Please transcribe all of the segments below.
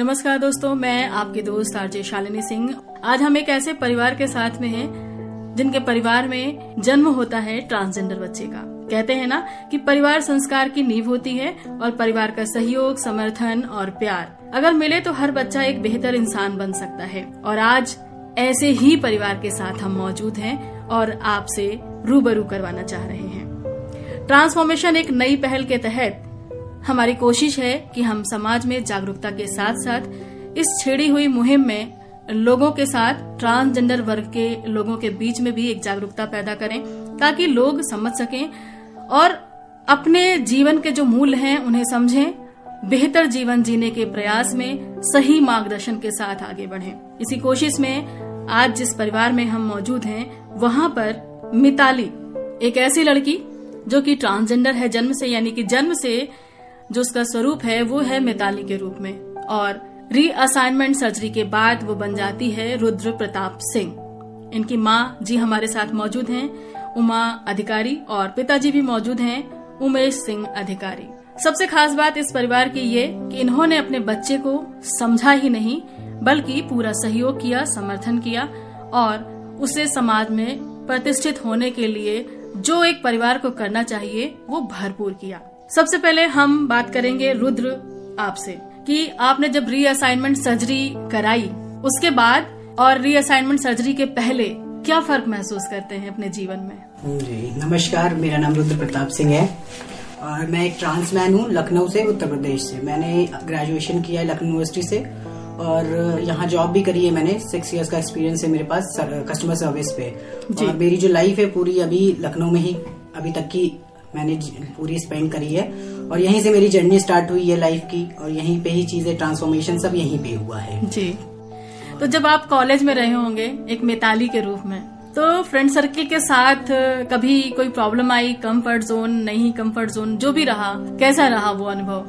नमस्कार दोस्तों, मैं आपकी दोस्त आरजे शालिनी सिंह। आज हम एक ऐसे परिवार के साथ में हैं, जिनके परिवार में जन्म होता है ट्रांसजेंडर बच्चे का। कहते हैं ना कि परिवार संस्कार की नींव होती है और परिवार का सहयोग, समर्थन और प्यार। अगर मिले तो हर बच्चा एक बेहतर इंसान बन सकता है। और आज ऐसे ही परिवार के साथ हम मौजूद हैं और आपसे रूबरू करवाना चाह रहे हैं। ट्रांसफॉर्मेशन एक नई पहल के तहत हमारी कोशिश है कि हम समाज में जागरूकता के साथ साथ इस छेड़ी हुई मुहिम में लोगों के साथ ट्रांसजेंडर वर्ग के लोगों के बीच में भी एक जागरूकता पैदा करें, ताकि लोग समझ सकें और अपने जीवन के जो मूल हैं, उन्हें समझें, बेहतर जीवन जीने के प्रयास में सही मार्गदर्शन के साथ आगे बढ़ें। इसी कोशिश में आज जिस परिवार में हम मौजूद हैं, वहाँ पर मिताली, एक ऐसी लड़की जो कि ट्रांसजेंडर है जन्म से, यानी कि जन्म से जो उसका स्वरूप है, वो है मिताली के रूप में। और रीअसाइनमेंट सर्जरी के बाद वो बन जाती है रुद्र प्रताप सिंह। इनकी माँ जी हमारे साथ मौजूद हैं, उमा अधिकारी और पिताजी भी मौजूद हैं, उमेश सिंह अधिकारी। सबसे खास बात इस परिवार की ये कि इन्होंने अपने बच्चे को समझा ही नहीं, बल्कि पूरा सहयोग किया, समर्थन किया और उसे समाज में प्रतिष्ठित होने के लिए जो एक परिवार को करना चाहिए, वो भरपूर किया। सबसे पहले हम बात करेंगे रुद्र आपसे कि आपने जब रीअसाइनमेंट सर्जरी कराई उसके बाद और रीअसाइनमेंट सर्जरी के पहले क्या फ़र्क महसूस करते हैं अपने जीवन में? जी नमस्कार मेरा नाम रुद्र प्रताप सिंह है और मैं एक ट्रांसमैन हूँ लखनऊ से उत्तर प्रदेश से। मैंने ग्रेजुएशन किया है लखनऊ यूनिवर्सिटी से और यहाँ जॉब भी करी है मैंने सिक्स इयर्स का एक्सपीरियंस है मेरे पास कस्टमर सर्विस पे। और मेरी जो लाइफ है पूरी अभी लखनऊ में ही अभी तक की मैंने पूरी स्पेंड करी है। और यहीं से मेरी जर्नी स्टार्ट हुई है लाइफ की। और यहीं पे ही चीज़ें ट्रांसफॉर्मेशन सब यहीं पे हुआ है। जी। तो जब आप कॉलेज में रहे होंगे, एक मिताली के रूप में तो फ्रेंड सर्किल के साथ कभी कोई प्रॉब्लम आई कंफर्ट जोन नहीं कंफर्ट जोन जो भी रहा कैसा रहा वो अनुभव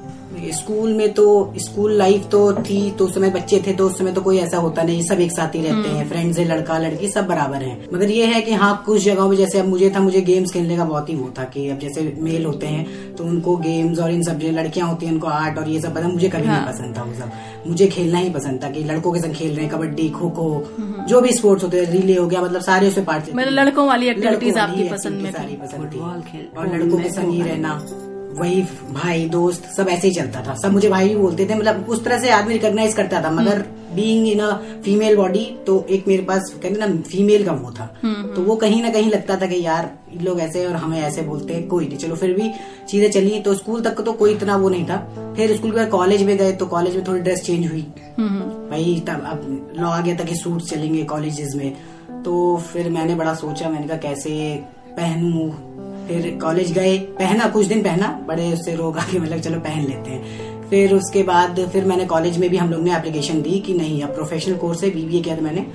स्कूल में तो स्कूल लाइफ तो थी तो उस समय बच्चे थे तो उस समय तो कोई ऐसा होता नहीं सब एक साथ ही रहते हम्म। हैं फ्रेंड्स है लड़का लड़की सब बराबर हैं मगर ये है कि हाँ कुछ जगहों में जैसे अब मुझे था मुझे गेम्स खेलने का बहुत ही वो था कि अब जैसे मेल होते हैं तो उनको गेम्स और इन सब लड़कियाँ होती हैं उनको आर्ट और ये सब पसंद मुझे कभी हाँ। नहीं पसंद था वो सब मुझे खेलना ही पसंद था कि लड़कों के संग खेल रहे हैं कबड्डी खो खो। जो भी स्पोर्ट्स होते हैं रिले हो गया मतलब सारे उसमें पार्ट मतलब लड़कों वाली एक्टिविटीज़ आपकी पसंद में सारी पसंद थी और लड़कों के संग ही रहना वही भाई दोस्त सब ऐसे ही चलता था। सब मुझे भाई भी बोलते थे मतलब उस तरह से आदमी रिकॉग्नाइज करता था। मगर being in a female body तो एक मेरे पास कहते ना फीमेल का वो था। हम्म, हम्म। तो वो कहीं ना कहीं लगता था कि यार लोग ऐसे और हमें ऐसे बोलते हैं कोई नहीं। चलो फिर भी चीज़ें चली। तो स्कूल तक तो कोई इतना वो नहीं था। फिर स्कूल के बाद कॉलेज में गए तो कॉलेज में थोड़ी ड्रेस चेंज हुई। हम्म, भाई तब अब लॉ आ गया था कि सूट चलेंगे कॉलेजेस में। तो फिर मैंने बड़ा सोचा मैंने कहा कैसे पहनू? फिर कॉलेज गए पहना कुछ दिन पहना बड़े उससे रोग आके मतलब चलो पहन लेते हैं। फिर उसके बाद फिर मैंने कॉलेज में भी हम लोग ने एप्लीकेशन दी कि नहीं अब प्रोफेशनल कोर्स है बीबीए किया था मैंने।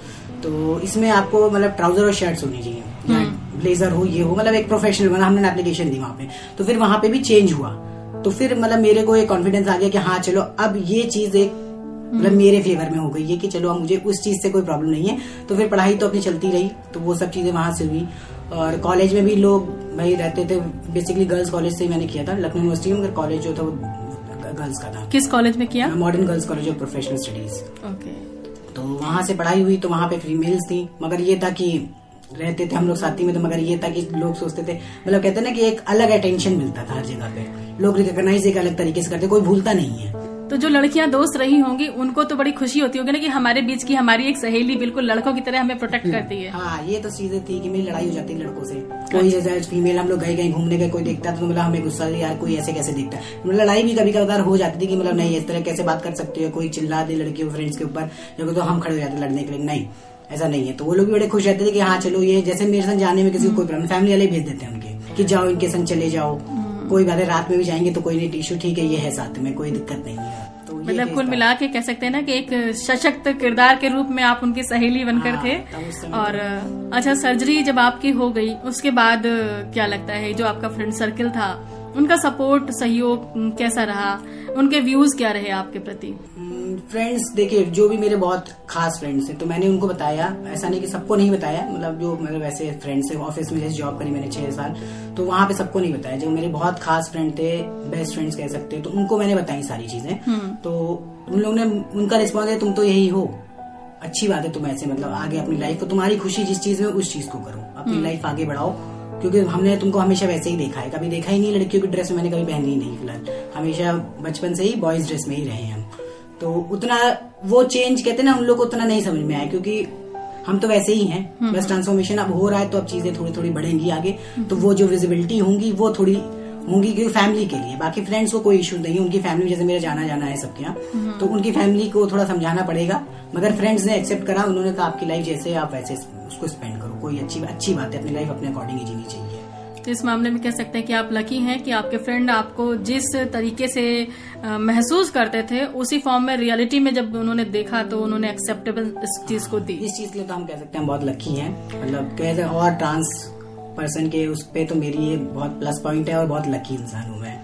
तो इसमें आपको मतलब ट्राउज़र और शर्ट्स होनी चाहिए। ब्लेजर हम्म। हो ये हो मतलब एक प्रोफेशनल मतलब हमने एप्लीकेशन दी वहाँ पे। तो फिर वहाँ पे भी चेंज हुआ। तो फिर मतलब मेरे को एक कॉन्फिडेंस आ गया कि हाँ चलो अब ये चीज़ एक मतलब हम्म। मेरे फेवर में हो गई है कि चलो अब मुझे उस चीज़ से कोई प्रॉब्लम नहीं है। तो फिर पढ़ाई तो अपनी चलती रही तो वो सब चीज़ें वहाँ से हुई। और कॉलेज में भी लोग भाई रहते थे। बेसिकली गर्ल्स कॉलेज से मैंने किया था। लखनऊ यूनिवर्सिटी में कॉलेज जो था वो गर्ल्स का था। किस कॉलेज में किया? Modern girls college of professional studies okay तो वहाँ से पढ़ाई हुई तो वहाँ पे फीमेल्स थी। मगर ये था कि रहते थे हम लोग साथी में तो मगर ये था कि लोग सोचते थे मतलब कहते ना कि एक अलग अटेंशन मिलता था हर जगह पे। लोग रिकॉग्नाइज एक अलग तरीके से करते कोई भूलता नहीं है। तो जो लड़कियाँ दोस्त रही होंगी उनको तो बड़ी खुशी होती होगी ना कि हमारे बीच की हमारी एक सहेली बिल्कुल लड़कों की तरह हमें प्रोटेक्ट करती है। हाँ ये तो चीज़ें थी कि मेरी लड़ाई हो जाती है लड़कों से। कोई जैसे फीमेल हम लोग गए कहीं घूमने गए कोई देखता तो मतलब हमें गुस्सा यार कोई ऐसे कैसे देखता? है मतलब लड़ाई भी कभी कभार हो जाती थी कि मतलब नहीं इस तरह कैसे बात कर सकते हो? कोई चिल्ला दे लड़कियों फ्रेंड्स के ऊपर तो हम खड़े हो जाते लड़ने के लिए। नहीं ऐसा नहीं है। तो वो लोग भी बड़े खुश रहते थे कि हाँ चलो ये जैसे मेरे संग जाने में किसी को कोई प्रॉब्लम फैमिली वाले भेज देते हैं उनके कि जाओ इनके संग चले जाओ। कोई बात है रात में भी जाएँगे तो कोई नहीं टिश्यू ठीक है ये है साथ में कोई दिक्कत नहीं है। मतलब कुल मिला के कह सकते हैं ना कि एक सशक्त किरदार के रूप में आप उनकी सहेली बनकर हाँ, थे। और अच्छा सर्जरी जब आपकी हो गई उसके बाद क्या लगता है जो आपका फ्रेंड सर्कल था? उनका सपोर्ट सहयोग कैसा रहा? उनके व्यूज़ क्या रहे आपके प्रति? फ्रेंड्स देखिए जो भी मेरे बहुत खास फ्रेंड्स हैं तो मैंने उनको बताया। ऐसा नहीं कि सबको नहीं बताया मतलब जो मतलब ऐसे फ्रेंड्स है ऑफ़िस में जैसे जॉब करी मैंने छह साल तो वहाँ पे सबको नहीं बताया। जो मेरे बहुत खास फ्रेंड थे बेस्ट फ्रेंड्स कह सकते हैं तो उनको मैंने बताई सारी चीज़ें। हम्म। तो उन लोगों ने उनका रिस्पॉन्स है तुम तो यही हो। अच्छी बात है तुम ऐसे मतलब आगे अपनी लाइफ को तुम्हारी खुशी जिस चीज़ में उस चीज़ को करो। अपनी लाइफ आगे बढ़ाओ। क्योंकि हमने तुमको हमेशा वैसे ही देखा है। कभी देखा ही नहीं लड़कियों की ड्रेस में मैंने कभी पहनी ही नहीं फ़िलहाल। हमेशा बचपन से ही बॉयज़ ड्रेस में ही रहे हैं हम। तो उतना वो चेंज कहते ना उन लोग को उतना नहीं समझ में आया क्योंकि हम तो वैसे ही हैं। बस ट्रांसफॉर्मेशन अब हो रहा है तो अब चीज़ें थोड़ी थोड़ी बढ़ेंगी आगे। तो वो जो विजिबिलिटी होंगी वो थोड़ी होंगी क्योंकि फैमिली के लिए। बाकी फ्रेंड्स को कोई इशू नहीं उनकी फैमिली जैसे मेरा जाना जाना है सबके यहाँ। तो उनकी फैमिली को थोड़ा समझाना पड़ेगा। मगर फ्रेंड्स ने एक्सेप्ट करा उन्होंने कहा आपकी लाइफ जैसे आप वैसे उसको स्पेंड करो। कोई अच्छी अच्छी बात है अपनी लाइफ अपने अकॉर्डिंग ही जीनी चाहिए। तो इस मामले में कह सकते हैं कि आप लकी हैं कि आपके फ्रेंड आपको जिस तरीके से महसूस करते थे उसी फॉर्म में रियलिटी में जब उन्होंने देखा तो उन्होंने एक्सेप्टेबल इस चीज़ को दी। इस चीज़ के लिए तो हम कह सकते हैं बहुत लकी हैं। मतलब कहते हैं और ट्रांस पर्सन के उस पे तो मेरी ये बहुत प्लस पॉइंट है और बहुत लकी इंसान हूँ मैं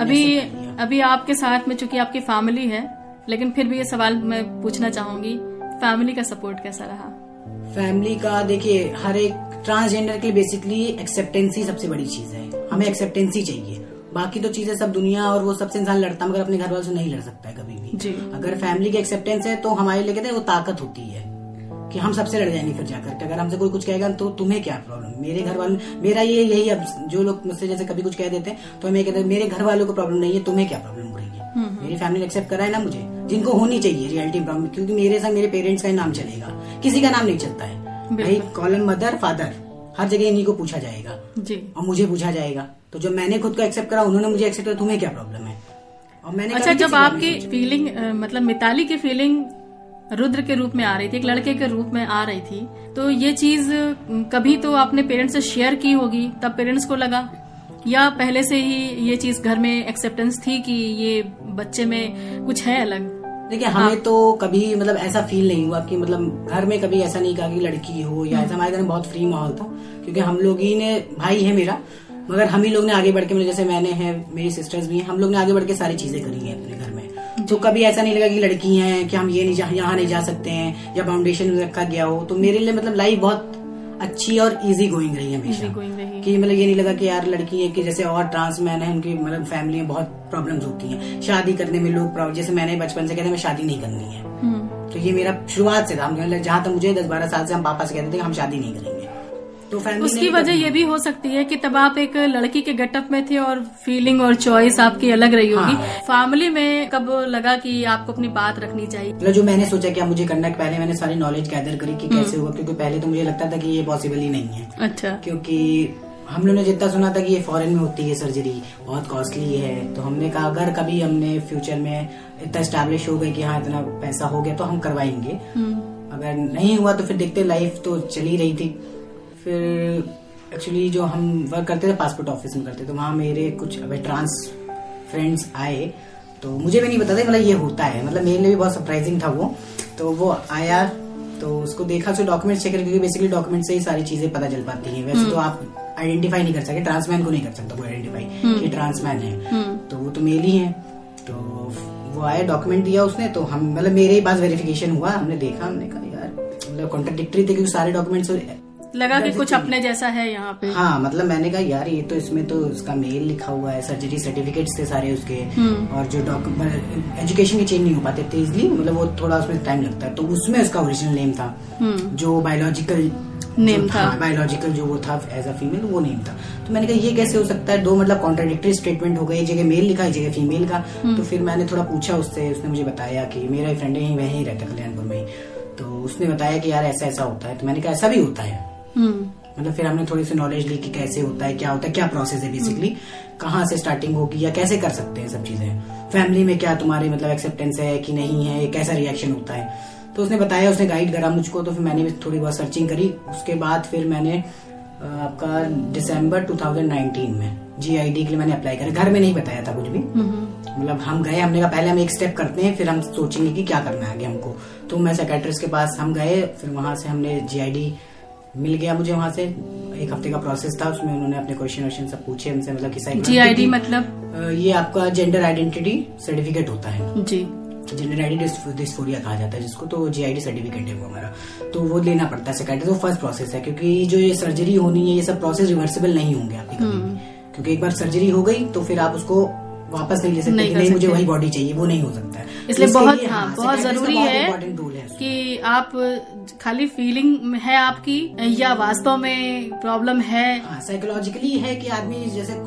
अभी। अभी आपके साथ में चूँकि आपकी फैमिली है लेकिन फिर भी ये सवाल मैं पूछना चाहूँगी फैमिली का सपोर्ट कैसा रहा? फैमिली का देखिए हर एक ट्रांसजेंडर के लिए बेसिकली एक्सेप्टेंसी सबसे बड़ी चीज़ है। हमें एक्सेप्टेंसी चाहिए। बाकी तो चीज़ें सब दुनिया और वो सबसे इंसान लड़ता मगर अपने घर वालों से नहीं लड़ सकता है कभी भी। अगर फैमिली की एक्सेप्टेंस है तो हमारे लिए कहते हैं वो ताकत होती है कि हम सबसे लड़ जाएँगे फिर जाकर। के अगर हमसे कोई कुछ कहेगा तो तुम्हें क्या प्रॉब्लम मेरे घर वालों मेरा ये यही अब जो लोग मुझसे जैसे कभी कुछ कह देते हैं तो हमें कहते हैं मेरे घर वालों को प्रॉब्लम नहीं है तुम्हें क्या प्रॉब्लम हो रही है मेरी फैमिली ने एक्सेप्ट करा है ना मुझे। जिनको होनी चाहिए रियलिटी प्रॉब्लम क्योंकि मेरे साथ मेरे पेरेंट्स का ही नाम चलेगा। किसी का नाम नहीं चलता है। भाई कॉलम मदर फादर हर जगह इन्हीं को पूछा जाएगा। जी। और मुझे पूछा जाएगा। तो जब मैंने खुद को एक्सेप्ट करा उन्होंने मुझे एक्सेप्ट करा तुम्हें क्या प्रॉब्लम है? और मैंने अच्छा जब आपकी फीलिंग मतलब मिताली की फीलिंग रुद्र के रूप में आ रही थी एक लड़के के रूप में आ रही थी तो ये चीज़ कभी तो आपने पेरेंट्स से शेयर की होगी तब पेरेंट्स को लगा? या पहले से ही ये चीज़ घर में एक्सेप्टेंस थी कि ये बच्चे में कुछ है अलग? देखिए हमें तो कभी मतलब ऐसा फील नहीं हुआ कि मतलब घर में कभी ऐसा नहीं कहा कि लड़की हो या ऐसा हमारे घर में बहुत फ्री माहौल था क्योंकि हम लोग ही ने भाई है मेरा मगर हम ही लोग ने आगे बढ़ के मतलब जैसे मैंने है मेरी सिस्टर्स भी हैं हम लोग ने आगे बढ़ के सारी चीज़ें करी हैं अपने घर में। तो कभी ऐसा नहीं लगा कि लड़की हैं कि हम ये नहीं जा यहाँ नहीं जा सकते हैं या फाउंडेशन रखा गया हो। तो मेरे लिए मतलब लाइफ बहुत अच्छी और इजी गोइंग रही है हमेशा। कि मतलब ये नहीं लगा कि यार लड़की है कि जैसे और ट्रांस मैन है उनकी मतलब फैमिली में बहुत प्रॉब्लम्स होती हैं। शादी करने में लोग जैसे मैंने बचपन से कहते मैं शादी नहीं करनी है। हम्म। तो ये मेरा शुरुआत से था। हम जहाँ तक मुझे दस बारह साल से हम पापा से कहते थे हम शादी नहीं करेंगे। तो फैमिली उसकी वजह ये भी हो सकती है कि तब आप एक लड़की के गेटअप में थे और फीलिंग और चॉइस आपकी अलग रही होगी। हाँ। फैमिली में कब लगा कि आपको अपनी बात रखनी चाहिए? मतलब जो मैंने सोचा कि मुझे करना है पहले मैंने सारी नॉलेज गैदर करी कि कैसे होगा क्योंकि पहले तो मुझे लगता था कि ये पॉसिबल ही नहीं है। अच्छा। क्योंकि हम लोग ने जितना सुना था कि ये फॉरेन में होती है सर्जरी बहुत कॉस्टली है तो हमने कहा अगर कभी हमने फ्यूचर में इतना स्टैब्लिश हो गए कि हाँ इतना पैसा हो गया तो हम करवाएँगे। हम्म। अगर नहीं हुआ तो फिर देखते लाइफ तो चली रही थी। फिर एक्चुअली जो हम वर्क करते थे पासपोर्ट ऑफ़िस में करते थे वहाँ मेरे कुछ अभी ट्रांस फ्रेंड्स आए तो मुझे भी नहीं पता था मतलब ये होता है। मतलब मेरे लिए भी बहुत सरप्राइजिंग था वो। तो वो आया तो उसको देखा उसके डॉक्यूमेंट चेक क्योंकि बेसिकली डॉक्यूमेंट से ही सारी चीज़ें पता चल पाती हैं। वैसे तो आप आइडेंटिफाई नहीं कर सके ट्रांसमैन को नहीं कर सकता कोई आइडेंटिफाई कि ट्रांसमैन है। तो वो तो मेल ही है। तो वो आया डॉक्यूमेंट दिया उसने तो हम मतलब मेरे ही पास वेरिफिकेशन हुआ हमने देखा हमने कहा यार मतलब कॉन्ट्रडिक्टरी थे क्योंकि सारे डॉक्यूमेंट्स लगा कि कुछ अपने जैसा है यहाँ पे। हाँ मतलब मैंने कहा यार ये तो इसमें तो उसका मेल लिखा हुआ है सर्जरी सर्टिफिकेट्स थे सारे उसके और जो डॉक्यूमेंट एजुकेशन के चेंज नहीं हो पाते थे इजिली मतलब वो थोड़ा उसमें टाइम लगता है। तो उसमें उसका ओरिजिनल नेम था। जो बायोलॉजिकल नेम था। बायोलॉजिकल जो वो था एज अ फीमेल वो नेम था। तो मैंने कहा ये कैसे हो सकता है? दो मतलब कॉन्ट्राडिक्टरी स्टेटमेंट हो गए एक जगह मेल लिखा एक जगह फीमेल का। तो फिर मैंने थोड़ा पूछा उससे उसने मुझे बताया कि मेरा फ्रेंड है वहीं ही रहता कल्याणपुर में। तो उसने बताया कि यार ऐसा ऐसा होता है। तो मैंने कहा ऐसा भी होता है। हम्म मतलब फिर हमने थोड़ी सी नॉलेज ली कि कैसे होता है क्या होता है क्या प्रोसेस है बेसिकली कहाँ से स्टार्टिंग होगी या कैसे कर सकते हैं सब चीज़ें। फैमिली में क्या तुम्हारी मतलब एक्सेप्टेंस है कि नहीं है कैसा रिएक्शन होता है? तो उसने बताया उसने गाइड करा मुझको तो फिर मैंने भी थोड़ी बहुत सर्चिंग करी। उसके बाद फिर मैंने आपका दिसंबर 2019 में जीआईडी के लिए मैंने अप्लाई करा। घर में नहीं बताया था कुछ भी। मतलब हम गए हमने कहा पहले हम एक स्टेप करते हैं फिर हम सोचेंगे कि क्या करना है आगे हमको। तो मैं सेक्रेटरीज के पास हम गए फिर वहाँ से हमने जीआईडी मिल गया मुझे वहाँ से। एक हफ़्ते का प्रोसेस था उसमें उन्होंने अपने क्वेश्चन वोश्चन सब पूछे हमसे मतलब कि जीआईडी मतलब? ये आपका जेंडर आइडेंटिटी सर्टिफिकेट होता है। जी। जनरल डिस्फोरिया कहा जाता है जिसको तो जीआईडी सर्टिफिकेट है वो हमारा। तो वो लेना पड़ता है सेकेंड तो फ़र्स्ट प्रोसेस है क्योंकि जो ये सर्जरी होनी है ये सब प्रोसेस रिवर्सिबल नहीं होंगे आपकी कभी हम्म। क्योंकि एक बार सर्जरी हो गई तो फिर आप उसको वापस नहीं ले सकते नहीं, नहीं मुझे वही बॉडी चाहिए वो नहीं हो सकता। इसलिए बहुत हाँ, हाँ बहुत ज़रूरी है, कि आप खाली फीलिंग है आपकी या वास्तव में प्रॉब्लम है। साइकोलॉजिकली हाँ, है कि आदमी जैसे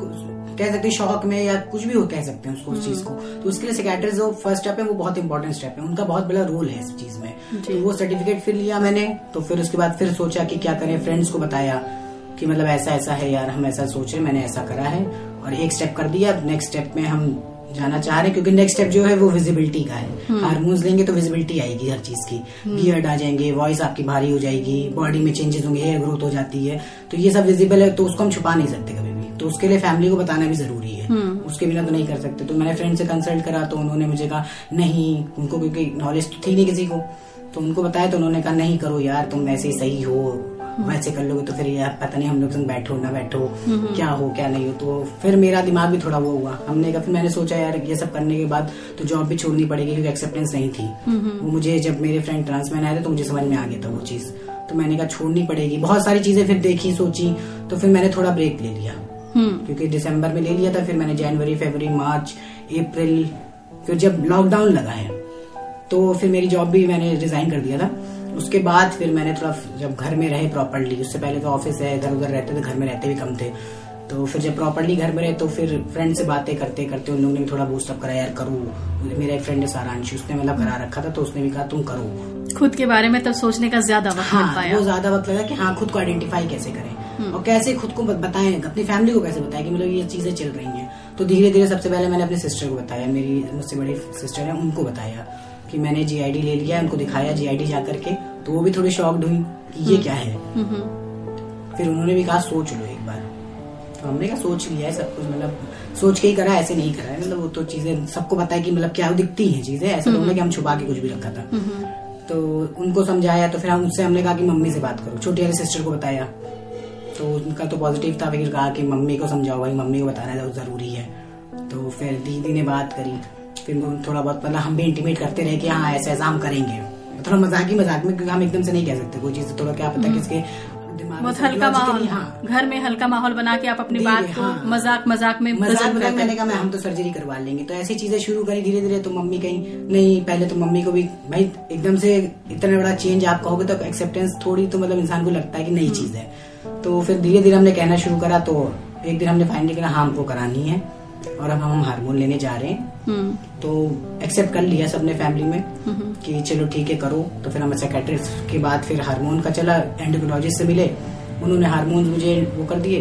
कह सकते हैं शौक में या कुछ भी हो कह सकते हैं उसको उस चीज़ को। हम्म। तो उसके लिए सेक्रेटरी जो फ़र्स्ट स्टेप है वो बहुत इंपॉर्टेंट स्टेप है। उनका बहुत बड़ा रोल है इस चीज़ में। तो वो सर्टिफिकेट फिर लिया मैंने तो फिर उसके बाद फिर सोचा कि क्या करें फ्रेंड्स को बताया कि मतलब ऐसा ऐसा है यार हम ऐसा सोचे मैंने ऐसा करा है। और एक स्टेप कर दिया अब नेक्स्ट स्टेप में हम जाना चाह रहे हैं क्योंकि नेक्स्ट स्टेप जो है वो विजिबिलिटी का है। हार्मोन्स। लेंगे तो विजिबिलिटी आएगी हर चीज़ की। बियर्ड हम्म। आ जाएँगे वॉइस आपकी भारी हो जाएगी बॉडी में चेंजेस होंगे हेयर ग्रोथ हो जाती है। तो ये सब विजिबल है तो उसको हम छुपा नहीं सकते कभी भी। तो उसके लिए फैमिली को बताना भी ज़रूरी है। हम्म। उसके बिना तो नहीं कर सकते। तो मैंने फ्रेंड से कंसल्ट करा तो उन्होंने मुझे कहा नहीं उनको क्योंकि नॉलेज तो थी नहीं किसी को। तो उनको बताया तो उन्होंने कहा नहीं करो यार तुम ऐसे ही सही हो। वैसे कर लोगे तो फिर ये पता नहीं हम लोग संग बैठो ना बैठो क्या हो क्या नहीं हो। तो फिर मेरा दिमाग भी थोड़ा वो हुआ। हमने कहा फिर मैंने सोचा यार ये सब करने के बाद तो जॉब भी छोड़नी पड़ेगी क्योंकि एक्सेप्टेंस नहीं थी। वो मुझे जब मेरे फ्रेंड ट्रांसमैन आए थे तो मुझे समझ में आ गया था वो चीज़। तो मैंने कहा छोड़नी पड़ेगी। बहुत सारी चीज़ें फिर देखी सोची तो फिर मैंने थोड़ा ब्रेक ले लिया। हम्म। क्योंकि दिसंबर में ले लिया था फिर मैंने जनवरी फरवरी मार्च अप्रैल फिर जब लॉकडाउन लगा है तो फिर मेरी जॉब भी मैंने रिजाइन कर दिया था। उसके बाद फिर मैंने थोड़ा जब घर में रहे प्रॉपरली उससे पहले तो ऑफ़िस है इधर उधर रहते थे घर में रहते भी कम थे। तो फिर जब प्रॉपरली घर में रहे तो फिर फ्रेंड से बातें करते करते उन लोगों ने थोड़ा बूस्टअप करा यार करो मेरा एक फ्रेंड है सारांशी उसने मतलब करा रखा था तो उसने भी कहा तुम करो। खुद के बारे में तब सोचने का ज़्यादा वक्त हाँ, पाया। वो ज़्यादा वक्त लगा कि हाँ खुद को आइडेंटिफाई कैसे करें? हम्म। और कैसे खुद को बताएँ अपनी फैमिली को कैसे बताएँ कि मतलब ये चीज़ें चल रही हैं? तो धीरे धीरे सबसे पहले मैंने अपने सिस्टर को बताया मेरी मुझसे बड़ी सिस्टर है उनको बताया। कि मैंने जीआईडी ले लिया उनको दिखाया जीआईडी जा करके तो वो भी थोड़ी शॉक्ड हुई कि ये हम्म। क्या है। हम्म। फिर उन्होंने भी कहा सोच लो एक बार। तो हमने कहा सोच लिया है सब कुछ मतलब सोच के ही करा ऐसे नहीं करा है। मतलब वो तो चीज़ें सबको पता है कि मतलब क्या दिखती है चीज़ें ऐसा तो कि हम छुपा के कुछ भी रखा था। तो उनको समझाया तो फिर हम उससे हमने कहा कि मम्मी से बात करो। छोटी वाली सिस्टर को बताया। तो उनका तो पॉजिटिव था फिर कहा कि मम्मी को समझाओ भाई मम्मी को बताना ज़रूरी है। तो फिर दीदी ने बात करी। फिर थोड़ा बहुत मतलब हम भी इंटीमेट करते रहे कि हाँ ऐसा ऐसा हम करेंगे थोड़ा मज़ाक ही मज़ाक में क्योंकि हम एकदम से नहीं कह सकते कोई चीज़ थोड़ा क्या पता हम्म। किसके बहुत हल्का माहौल हाँ। घर में हल्का माहौल बना के आप अपनी बात को हाँ। मज़ाक मज़ाक में मज़ाक मज़ाक मैंने कहा मैं हम तो सर्जरी करवा लेंगे तो ऐसी चीज़ें शुरू करी धीरे धीरे तो मम्मी कहीं नहीं पहले तो मम्मी को भी भाई एकदम से इतना बड़ा चेंज आप कहोगे तो एक्सेप्टेंस थोड़ी तो मतलब इंसान को लगता है कि नई हम्म। चीज़ है तो फिर धीरे धीरे हमने कहना शुरू करा तो एक दिन हमने फाइनली किया हाँ हमको करानी है और अब हम हारमोन लेने जा रहे हैं हम्म। तो एक्सेप्ट कर लिया सबने फैमिली में हम्म। कि चलो ठीक है करो तो फिर हम सेक्रेटरी के बाद फिर हारमोन का चला एंडोक्रोलॉजिस्ट से मिले उन्होंने हारमोन मुझे वो कर दिए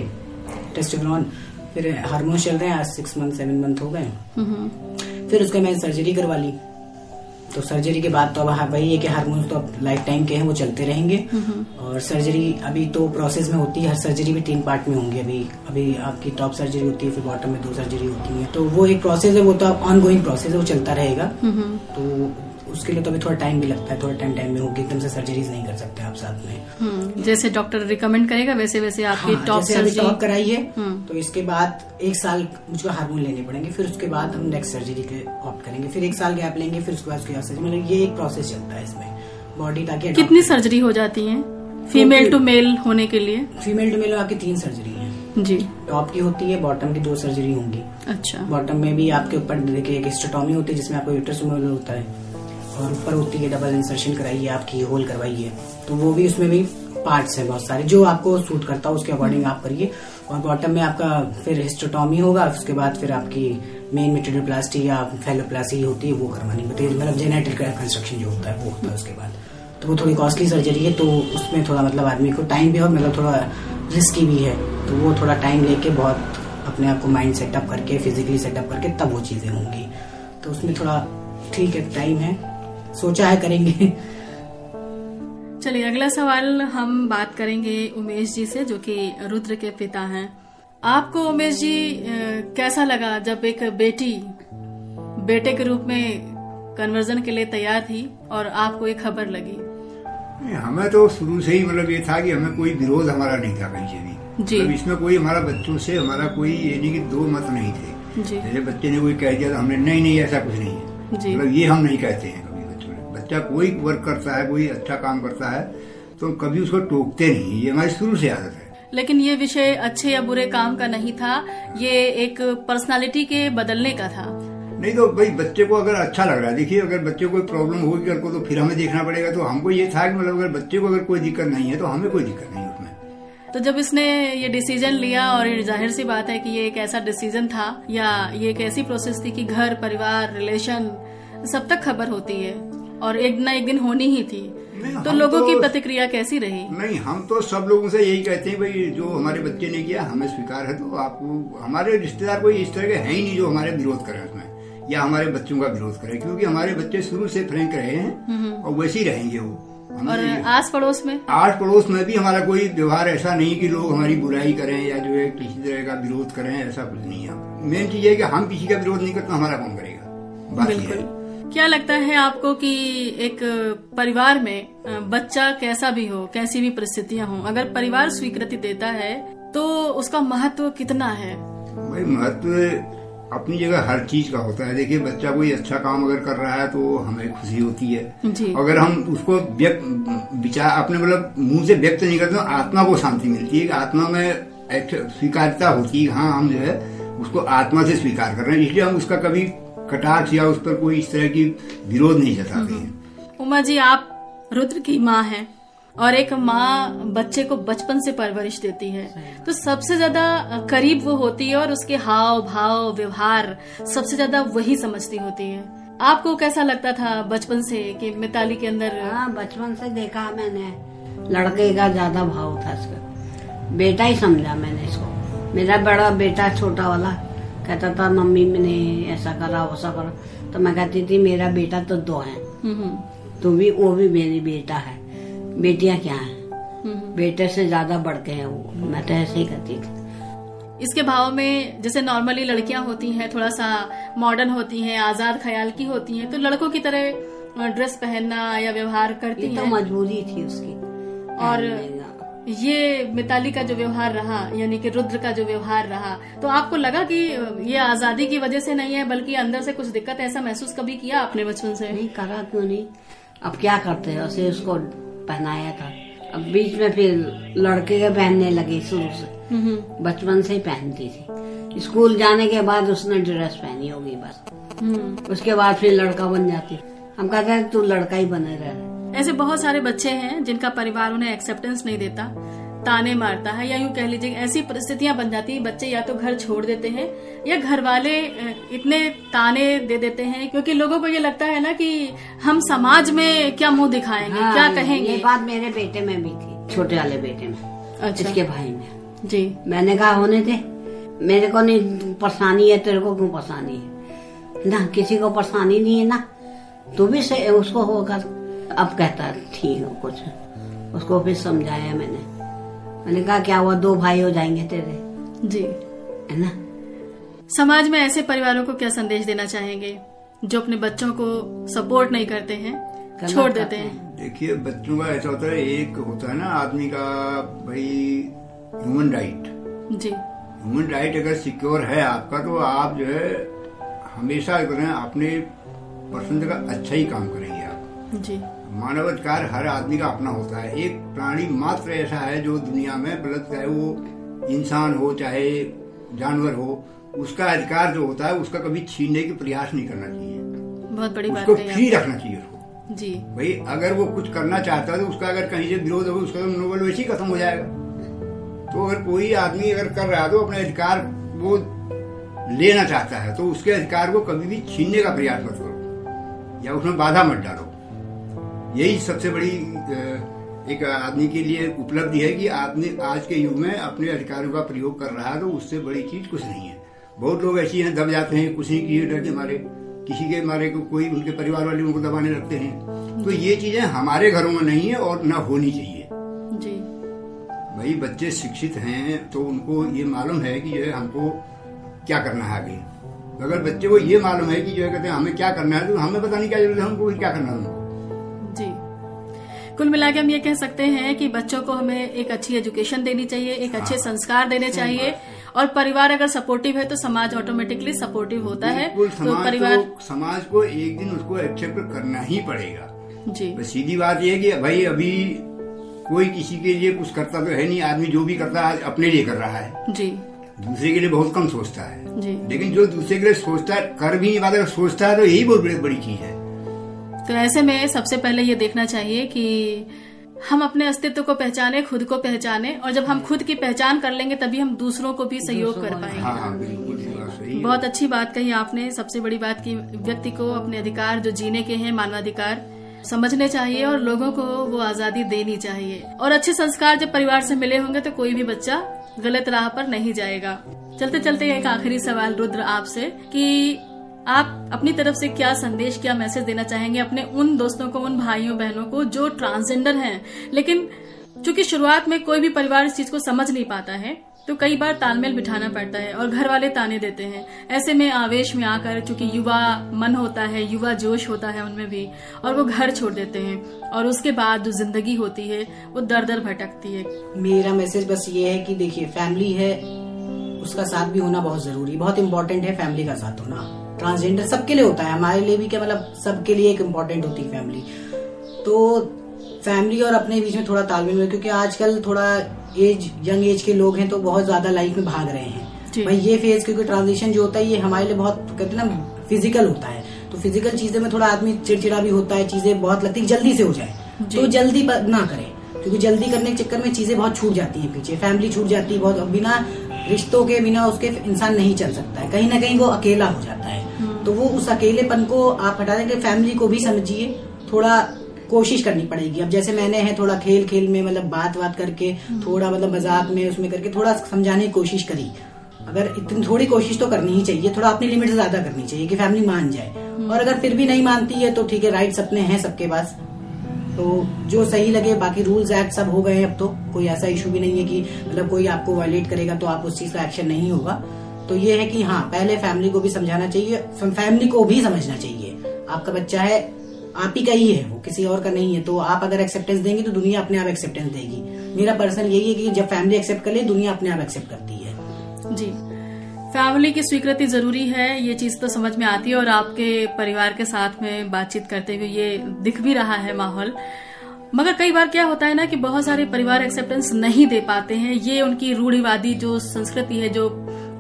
टेस्टोग्रॉन फिर हारमोन चल रहे हैं आज सिक्स मंथ सेवन मंथ हो गए हम्म। फिर उसके मैंने सर्जरी करवा ली तो सर्जरी के बाद तो अब हाँ, वही है कि हार्मोन तो अब लाइफ टाइम के हैं वो चलते रहेंगे। और सर्जरी अभी तो प्रोसेस में होती है हर सर्जरी भी तीन पार्ट में होंगी अभी। अभी आपकी टॉप सर्जरी होती है फिर बॉटम में दो सर्जरी होती है। तो वो एक प्रोसेस है वो तो ऑन गोइंग प्रोसेस है वो चलता रहेगा। तो उसके लिए तो अभी थोड़ा टाइम भी लगता है थोड़ा टाइम टाइम में होगी एकदम से सर्जरीज नहीं कर सकते आप साथ में। हम्म, जैसे डॉक्टर रिकमेंड करेगा वैसे वैसे आपकी हाँ, टॉप सर्जरी टॉप कराई है हम्म। तो इसके बाद एक साल मुझको हार्मोन लेने पड़ेंगे फिर उसके बाद हम नेक्स्ट सर्जरी के ऑप्ट करेंगे फिर एक साल गैप लेंगे फिर उसके बाद उसके बाद सर्जरी मतलब ये एक प्रोसेस चलता है इसमें बॉडी ताकि कितनी सर्जरी हो जाती है? फीमेल टू मेल होने के लिए? फीमेल टू मेल आपकी तीन सर्जरी है। जी। टॉप की होती है बॉटम की दो सर्जरी होंगी। अच्छा। बॉटम में भी आपके ऊपर देखिए एक होती है जिसमें आपको यूट्रस होता है। और ऊपर होती है डबल इंसर्शन कराइए, आपकी होल करवाइए। तो वो भी उसमें भी पार्ट्स हैं बहुत सारे। जो आपको सूट करता है, उसके अकॉर्डिंग आप करिए। और बॉटम में आपका फिर हिस्टोटॉमी होगा, उसके बाद फिर आपकी मेन मेटेरियोप्लास्टी या फेलोप्लास्टी होती है, वो करवानी। मतलब जेनेटिक कंस्ट्रक्शन जो होता है, वो होता है उसके बाद। तो वो थोड़ी कॉस्टली सर्जरी है तो उसमें थोड़ा मतलब आदमी को टाइम भी और मतलब थोड़ा रिस्की भी है। तो वो थोड़ा टाइम लेके बहुत अपने आप को माइंड सेटअप करके फिजिकली सेटअप करके, तब वो चीज़ें होंगी। तो उसमें थोड़ा ठीक है टाइम है। सोचा है करेंगे। चलिए अगला सवाल हम बात करेंगे उमेश जी से जो कि रुद्र के पिता हैं। आपको उमेश जी कैसा लगा जब एक बेटी बेटे के रूप में कन्वर्जन के लिए तैयार थी और आपको एक खबर लगी? हमें तो शुरू से ही मतलब ये था कि हमें कोई विरोध हमारा नहीं था कहीं से भी। जी। मतलब इसमें कोई हमारा बच्चों से हमारा कोई ये नहीं कि दो मत नहीं थे। जैसे बच्चे ने कोई कह दिया तो हमने नहीं नहीं ऐसा कुछ नहीं है। मतलब ये हम नहीं कहते हैं। बच्चा कोई वर्क करता है कोई अच्छा काम करता है तो कभी उसको टोकते नहीं ये हमारी शुरू से आदत है। लेकिन ये विषय अच्छे या बुरे काम का नहीं था ये एक पर्सनालिटी के बदलने का था। नहीं तो भाई बच्चे को अगर अच्छा लग रहा है देखिए अगर बच्चे को कोई प्रॉब्लम होगी कल को तो फिर हमें देखना पड़ेगा तो हमको ये था कि मतलब अगर बच्चे को अगर कोई दिक्कत नहीं है तो हमें कोई दिक्कत नहीं उसमें। तो जब इसने ये डिसीज़न लिया और ज़ाहिर सी बात है कि ये एक ऐसा डिसीज़न था या ये एक ऐसी प्रोसेस थी कि घर परिवार रिलेशन सब तक खबर होती है। और एक न एक दिन होनी ही थी। तो लोगों तो, की प्रतिक्रिया कैसी रही? नहीं हम तो सब लोगों से यही कहते हैं भाई जो हमारे बच्चे ने किया हमें स्वीकार है तो आपको हमारे रिश्तेदार कोई इस तरह के है ही नहीं जो हमारे विरोध करें उसमें या हमारे बच्चों का विरोध करें क्योंकि हमारे बच्चे शुरू से फ्रेंक रहे हैं। और वैसे ही रहेंगे वो। और आस पड़ोस में? आस पड़ोस में भी हमारा कोई व्यवहार ऐसा नहीं कि लोग हमारी बुराई करें या जो है किसी तरह का विरोध करें ऐसा कुछ नहीं है। मेन चीज़ है कि हम किसी का विरोध नहीं करते हमारा कौन करेगा? बात बिल्कुल। क्या लगता है आपको कि एक परिवार में बच्चा कैसा भी हो कैसी भी परिस्थितियाँ हो अगर परिवार स्वीकृति देता है तो उसका महत्व कितना है? भाई महत्व अपनी जगह हर चीज़ का होता है। देखिए बच्चा कोई अच्छा काम अगर कर रहा है तो हमें खुशी होती है। जी। अगर हम उसको व्यक्त विचार अपने मतलब मुँह से व्यक्त नहीं करते तो आत्मा को शांति मिलती है। आत्मा में स्वीकारता होती है हाँ हम जो है उसको आत्मा से स्वीकार कर रहे हैं। इसलिए हम उसका कभी कटाक्ष या उस पर कोई इस तरह की विरोध नहीं जताते हैं। उमा जी आप रुद्र की माँ हैं और एक माँ बच्चे को बचपन से परवरिश देती है। तो सबसे ज़्यादा करीब वो होती है और उसके हाव भाव व्यवहार सबसे ज़्यादा वही समझती होती है। आपको कैसा लगता था बचपन से कि मिताली के अंदर हाँ बचपन से देखा मैंने। लड़के का ज़्यादा भाव था इसका। बेटा ही समझा मैंने इसको। मेरा बड़ा बेटा छोटा वाला कहता था मम्मी मैंने ऐसा करा वैसा करा। तो मैं कहती थी मेरा बेटा तो दो है। तो भी वो भी मेरी बेटा है। बेटियाँ क्या है? बेटे से ज़्यादा बढ़ के हैं वो। मैं तो ऐसे ही कहती थी। इसके भाव में जैसे नॉर्मली लड़कियाँ होती हैं थोड़ा सा मॉडर्न होती हैं आज़ाद ख्याल की होती हैं तो लड़कों की तरह ड्रेस पहनना या व्यवहार करती तो मजबूरी थी उसकी। और ये मिताली का जो व्यवहार रहा यानी कि रुद्र का जो व्यवहार रहा तो आपको लगा कि ये आज़ादी की वजह से नहीं है बल्कि अंदर से कुछ दिक्कत ऐसा महसूस कभी किया आपने बचपन से? नहीं करा क्यों नहीं? अब क्या करते हैं? उसे उसको पहनाया था। अब बीच में फिर लड़के के पहनने लगे शुरू से। हम्म, हम्म। बचपन से ही पहनती थी। स्कूल जाने के बाद उसने ड्रेस पहनी होगी बस। हम्म। उसके बाद फिर लड़का बन जाती। हम कहते हैं तू लड़का ही बने रहे। ऐसे बहुत सारे बच्चे हैं जिनका परिवार उन्हें एक्सेप्टेंस नहीं देता ताने मारता है या यूँ कह लीजिए ऐसी परिस्थितियाँ बन जाती है बच्चे या तो घर छोड़ देते हैं या घर वाले इतने ताने दे देते हैं क्योंकि लोगों को ये लगता है ना कि हम समाज में क्या मुँह दिखाएँगे हाँ, क्या कहेंगे। ये बात मेरे बेटे में भी थी छोटे वाले बेटे में अच्छा। इसके भाई में। जी। मैंने कहा होने दे। मेरे को नहीं परेशानी है तेरे को क्यों परेशानी है? ना किसी को परेशानी नहीं है ना। तू भी से उसको होगा। अब कहता ठीक है कुछ उसको फिर समझाया मैंने। मैंने कहा क्या हुआ? दो भाई हो जाएँगे तेरे? जी। है ना? समाज में ऐसे परिवारों को क्या संदेश देना चाहेंगे जो अपने बच्चों को सपोर्ट नहीं करते हैं छोड़ देते हैं? देखिए बच्चों का ऐसा होता है एक होता है ना आदमी का भाई ह्यूमन राइट जी। ह्यूमन राइट अगर सिक्योर है आपका तो आप जो है हमेशा अपने पर्सन का अच्छा ही काम करेंगे आप। जी। मानवाधिकार हर आदमी का अपना होता है। एक प्राणी मात्र ऐसा है जो दुनिया में गलत चाहे वो इंसान हो चाहे जानवर हो उसका अधिकार जो होता है उसका कभी छीनने की प्रयास नहीं करना चाहिए। बहुत बड़ी उसको बात फ्री रखना चाहिए उसको। जी। भाई अगर वो कुछ करना चाहता है तो उसका अगर कहीं से विरोध हो उसका तो मनोबल वैसे ही खत्म हो जाएगा। तो अगर कोई आदमी अगर कर रहा है तो अपने अधिकार वो लेना चाहता है तो उसके अधिकार को कभी भी छीनने का प्रयास मत करो। या उसमें बाधा मत डालो। यही सबसे बड़ी एक आदमी के लिए उपलब्धि है कि आदमी आज के युग में अपने अधिकारों का प्रयोग कर रहा है तो उससे बड़ी चीज़ कुछ नहीं है। बहुत लोग ऐसी हैं दब जाते हैं कुछ नहीं किए डर के मारे किसी के मारे को कोई उनके परिवार वाले उनको दबाने लगते हैं। तो ये चीज़ें हमारे घरों में नहीं है और न होनी चाहिए। जी। भाई बच्चे शिक्षित हैं तो उनको ये मालूम है कि जो है हमको क्या करना है आगे। अगर बच्चे को ये मालूम है कि जो है कहते हैं हमें क्या करना है तो हमें पता नहीं क्या ज़रूरत है हमको क्या करना है कुल मिला के हम ये कह सकते हैं कि बच्चों को हमें एक अच्छी एजुकेशन देनी चाहिए एक अच्छे हाँ। संस्कार देने चाहिए और परिवार अगर सपोर्टिव है तो समाज ऑटोमेटिकली सपोर्टिव होता है। तो परिवार को समाज को एक दिन उसको एक्सेप्ट करना ही पड़ेगा। जी। बस सीधी बात यह है कि भाई अभी कोई किसी के लिए कुछ करता तो है नहीं आदमी जो भी करता है अपने लिए कर रहा है। जी। दूसरे के लिए बहुत कम सोचता है। जी। लेकिन जो दूसरे के लिए सोचता है कर भी नहीं पाता अगर सोचता है तो यही बहुत बड़ी चीज़ है। तो ऐसे में सबसे पहले ये देखना चाहिए कि हम अपने अस्तित्व को पहचाने खुद को पहचाने और जब हम खुद की पहचान कर लेंगे तभी हम दूसरों को भी सहयोग कर पाएँगे। हाँ हाँ बहुत अच्छी बात कही आपने। सबसे बड़ी बात की व्यक्ति को अपने अधिकार जो जीने के हैं मानवाधिकार समझने चाहिए और लोगों को वो आज़ादी देनी चाहिए। और अच्छे संस्कार जब परिवार से मिले होंगे तो कोई भी बच्चा गलत राह पर नहीं जाएगा। चलते चलते एक आखिरी सवाल रुद्र आपसे कि आप अपनी तरफ़ से क्या संदेश, क्या मैसेज देना चाहेंगे अपने उन दोस्तों को, उन भाइयों, बहनों को जो ट्रांसजेंडर हैं? लेकिन चूँकि शुरुआत में कोई भी परिवार इस चीज़ को समझ नहीं पाता है तो कई बार तालमेल बिठाना पड़ता है और घर वाले ताने देते हैं। ऐसे में आवेश में आकर चूँकि युवा मन होता है, युवा जोश होता है उनमें भी, और वो घर छोड़ देते हैं, और उसके बाद जो ज़िंदगी होती है, वो दर दर भटकती है। मेरा मैसेज बस ये है कि देखिए फैमिली है, उसका साथ भी होना बहुत ज़रूरी, बहुत इम्पोर्टेंट है फैमिली का साथ होना। ट्रांसजेंडर सबके लिए होता है। हमारे लिए भी क्या मतलब सबके लिए एक इम्पोर्टेंट होती है फैमिली तो फैमिली और अपने बीच में थोड़ा तालमेल में क्योंकि आजकल थोड़ा एज यंग एज के लोग हैं तो बहुत ज़्यादा लाइफ में भाग रहे हैं। भाई ये फ़ेज़ क्योंकि ट्रांजिशन जो होता है ये हमारे लिए बहुत कहते हैं ना फ़िज़िकल होता है। तो फ़िज़िकल चीज़ें में थोड़ा आदमी चिड़चिड़ा भी होता है चीज़ें बहुत लगती है जल्दी से हो जाए। तो जल्दी ना करें क्योंकि जल्दी करने के चक्कर में चीज़ें बहुत छूट जाती है पीछे। फैमिली छूट जाती है बहुत बिना रिश्तों के बिना उसके इंसान नहीं चल सकता है। कहीं ना कहीं वो अकेला हो जाता है। तो वो उस अकेलेपन को आप हटा देंगे फैमिली को भी समझिए थोड़ा कोशिश करनी पड़ेगी। अब जैसे मैंने है थोड़ा खेल खेल में मतलब बात बात करके थोड़ा मतलब मज़ाक में उसमें करके थोड़ा समझाने की कोशिश करी। अगर इतनी थोड़ी कोशिश तो करनी ही चाहिए थोड़ा अपनी लिमिट से ज़्यादा करनी चाहिए कि फैमिली मान जाए। और अगर फिर भी नहीं मानती है तो ठीक है राइट्स अपने हैं सबके पास। तो जो सही लगे बाकी रूल्स एक्ट सब हो गए अब तो। कोई ऐसा इशू भी नहीं है कि मतलब कोई आपको वायलेट करेगा तो आप उस चीज़ का एक्शन नहीं होगा। तो ये है कि हाँ पहले फैमिली को भी समझाना चाहिए फैमिली को भी समझना चाहिए। आपका बच्चा है, आप ही का ही है, वो किसी और का नहीं है तो आप अगर एक्सेप्टेंस देंगे तो दुनिया अपने आप एक्सेप्टेंस देगी। मेरा पर्सनल यही है कि जब फैमिली एक्सेप्ट कर ले, दुनिया अपने आप एक्सेप्ट करती है। जी। फैमिली की स्वीकृति ज़रूरी है, ये चीज़ तो समझ में आती है और आपके परिवार के साथ में बातचीत करते हुए ये दिख भी रहा है माहौल। मगर कई बार क्या होता है ना कि बहुत सारे परिवार एक्सेप्टेंस नहीं दे पाते हैं। ये उनकी रूढ़िवादी जो संस्कृति है, जो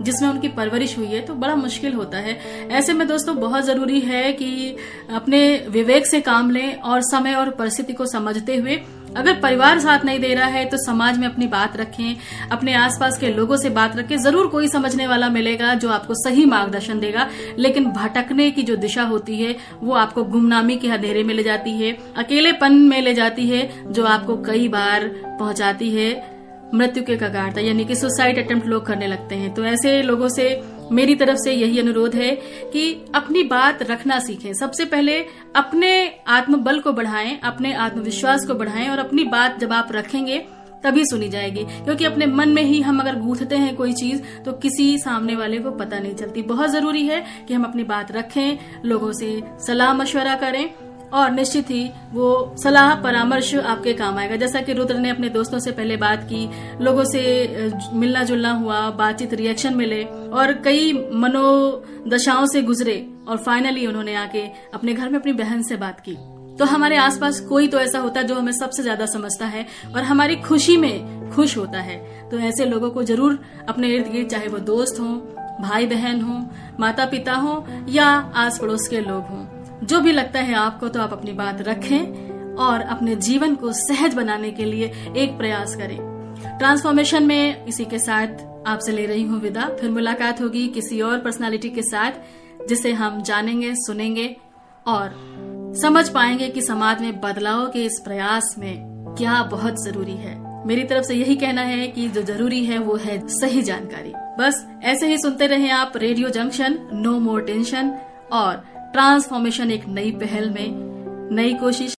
जिसमें उनकी परवरिश हुई है तो बड़ा मुश्किल होता है। ऐसे में दोस्तों, बहुत ज़रूरी है कि अपने विवेक से काम लें और समय और परिस्थिति को समझते हुए। अगर परिवार साथ नहीं दे रहा है तो समाज में अपनी बात रखें, अपने आसपास के लोगों से बात रखें। ज़रूर कोई समझने वाला मिलेगा जो आपको सही मार्गदर्शन देगा, लेकिन भटकने की जो दिशा होती है, वो आपको गुमनामी के अंधेरे में ले जाती है, अकेलेपन में ले जाती है, जो आपको कई बार पहुंचाती है। मृत्यु के कगार तक, यानी कि सुसाइड अटेम्प्ट लोग करने लगते हैं। तो ऐसे लोगों से, मेरी तरफ़ से यही अनुरोध है कि अपनी बात रखना सीखें। सबसे पहले अपने आत्मबल को बढ़ाएँ, अपने आत्मविश्वास को बढ़ाएँ और अपनी बात जब आप रखेंगे, तभी सुनी जाएगी। क्योंकि अपने मन में ही हम अगर गूंथते हैं कोई चीज़ तो किसी सामने वाले को पता नहीं चलती। बहुत ज़रूरी है कि हम अपनी बात रखें, लोगों से सलाह मशवरा करें और निश्चित ही वो सलाह, परामर्श आपके काम आएगा। जैसा कि रुद्र ने अपने दोस्तों से पहले बात की, लोगों से मिलना जुलना हुआ, बातचीत रिएक्शन मिले और कई मनोदशाओं से गुजरे और फाइनली उन्होंने आके अपने घर में अपनी बहन से बात की। तो हमारे आसपास कोई तो ऐसा होता है जो हमें सबसे ज़्यादा समझता है और हमारी खुशी में खुश होता है। तो ऐसे लोगों को ज़रूर अपने इर्द गिर्द, चाहे वो दोस्त हों भाई बहन हों माता पिता हों या आस पड़ोस के लोग हों जो भी लगता है आपको तो आप अपनी बात रखें और अपने जीवन को सहज बनाने के लिए एक प्रयास करें। ट्रांसफॉर्मेशन में इसी के साथ आपसे ले रही हूँ विदा। फिर मुलाकात होगी किसी और पर्सनालिटी के साथ, जिसे हम जानेंगे, सुनेंगे और समझ पाएँगे कि समाज में बदलाव के इस प्रयास में क्या बहुत ज़रूरी है। मेरी तरफ़ से यही कहना है कि जो ज़रूरी है, वो है सही जानकारी। बस ऐसे ही सुनते रहे आप radio junction, no more tension और ट्रांसफॉर्मेशन एक नई पहल में नई कोशिश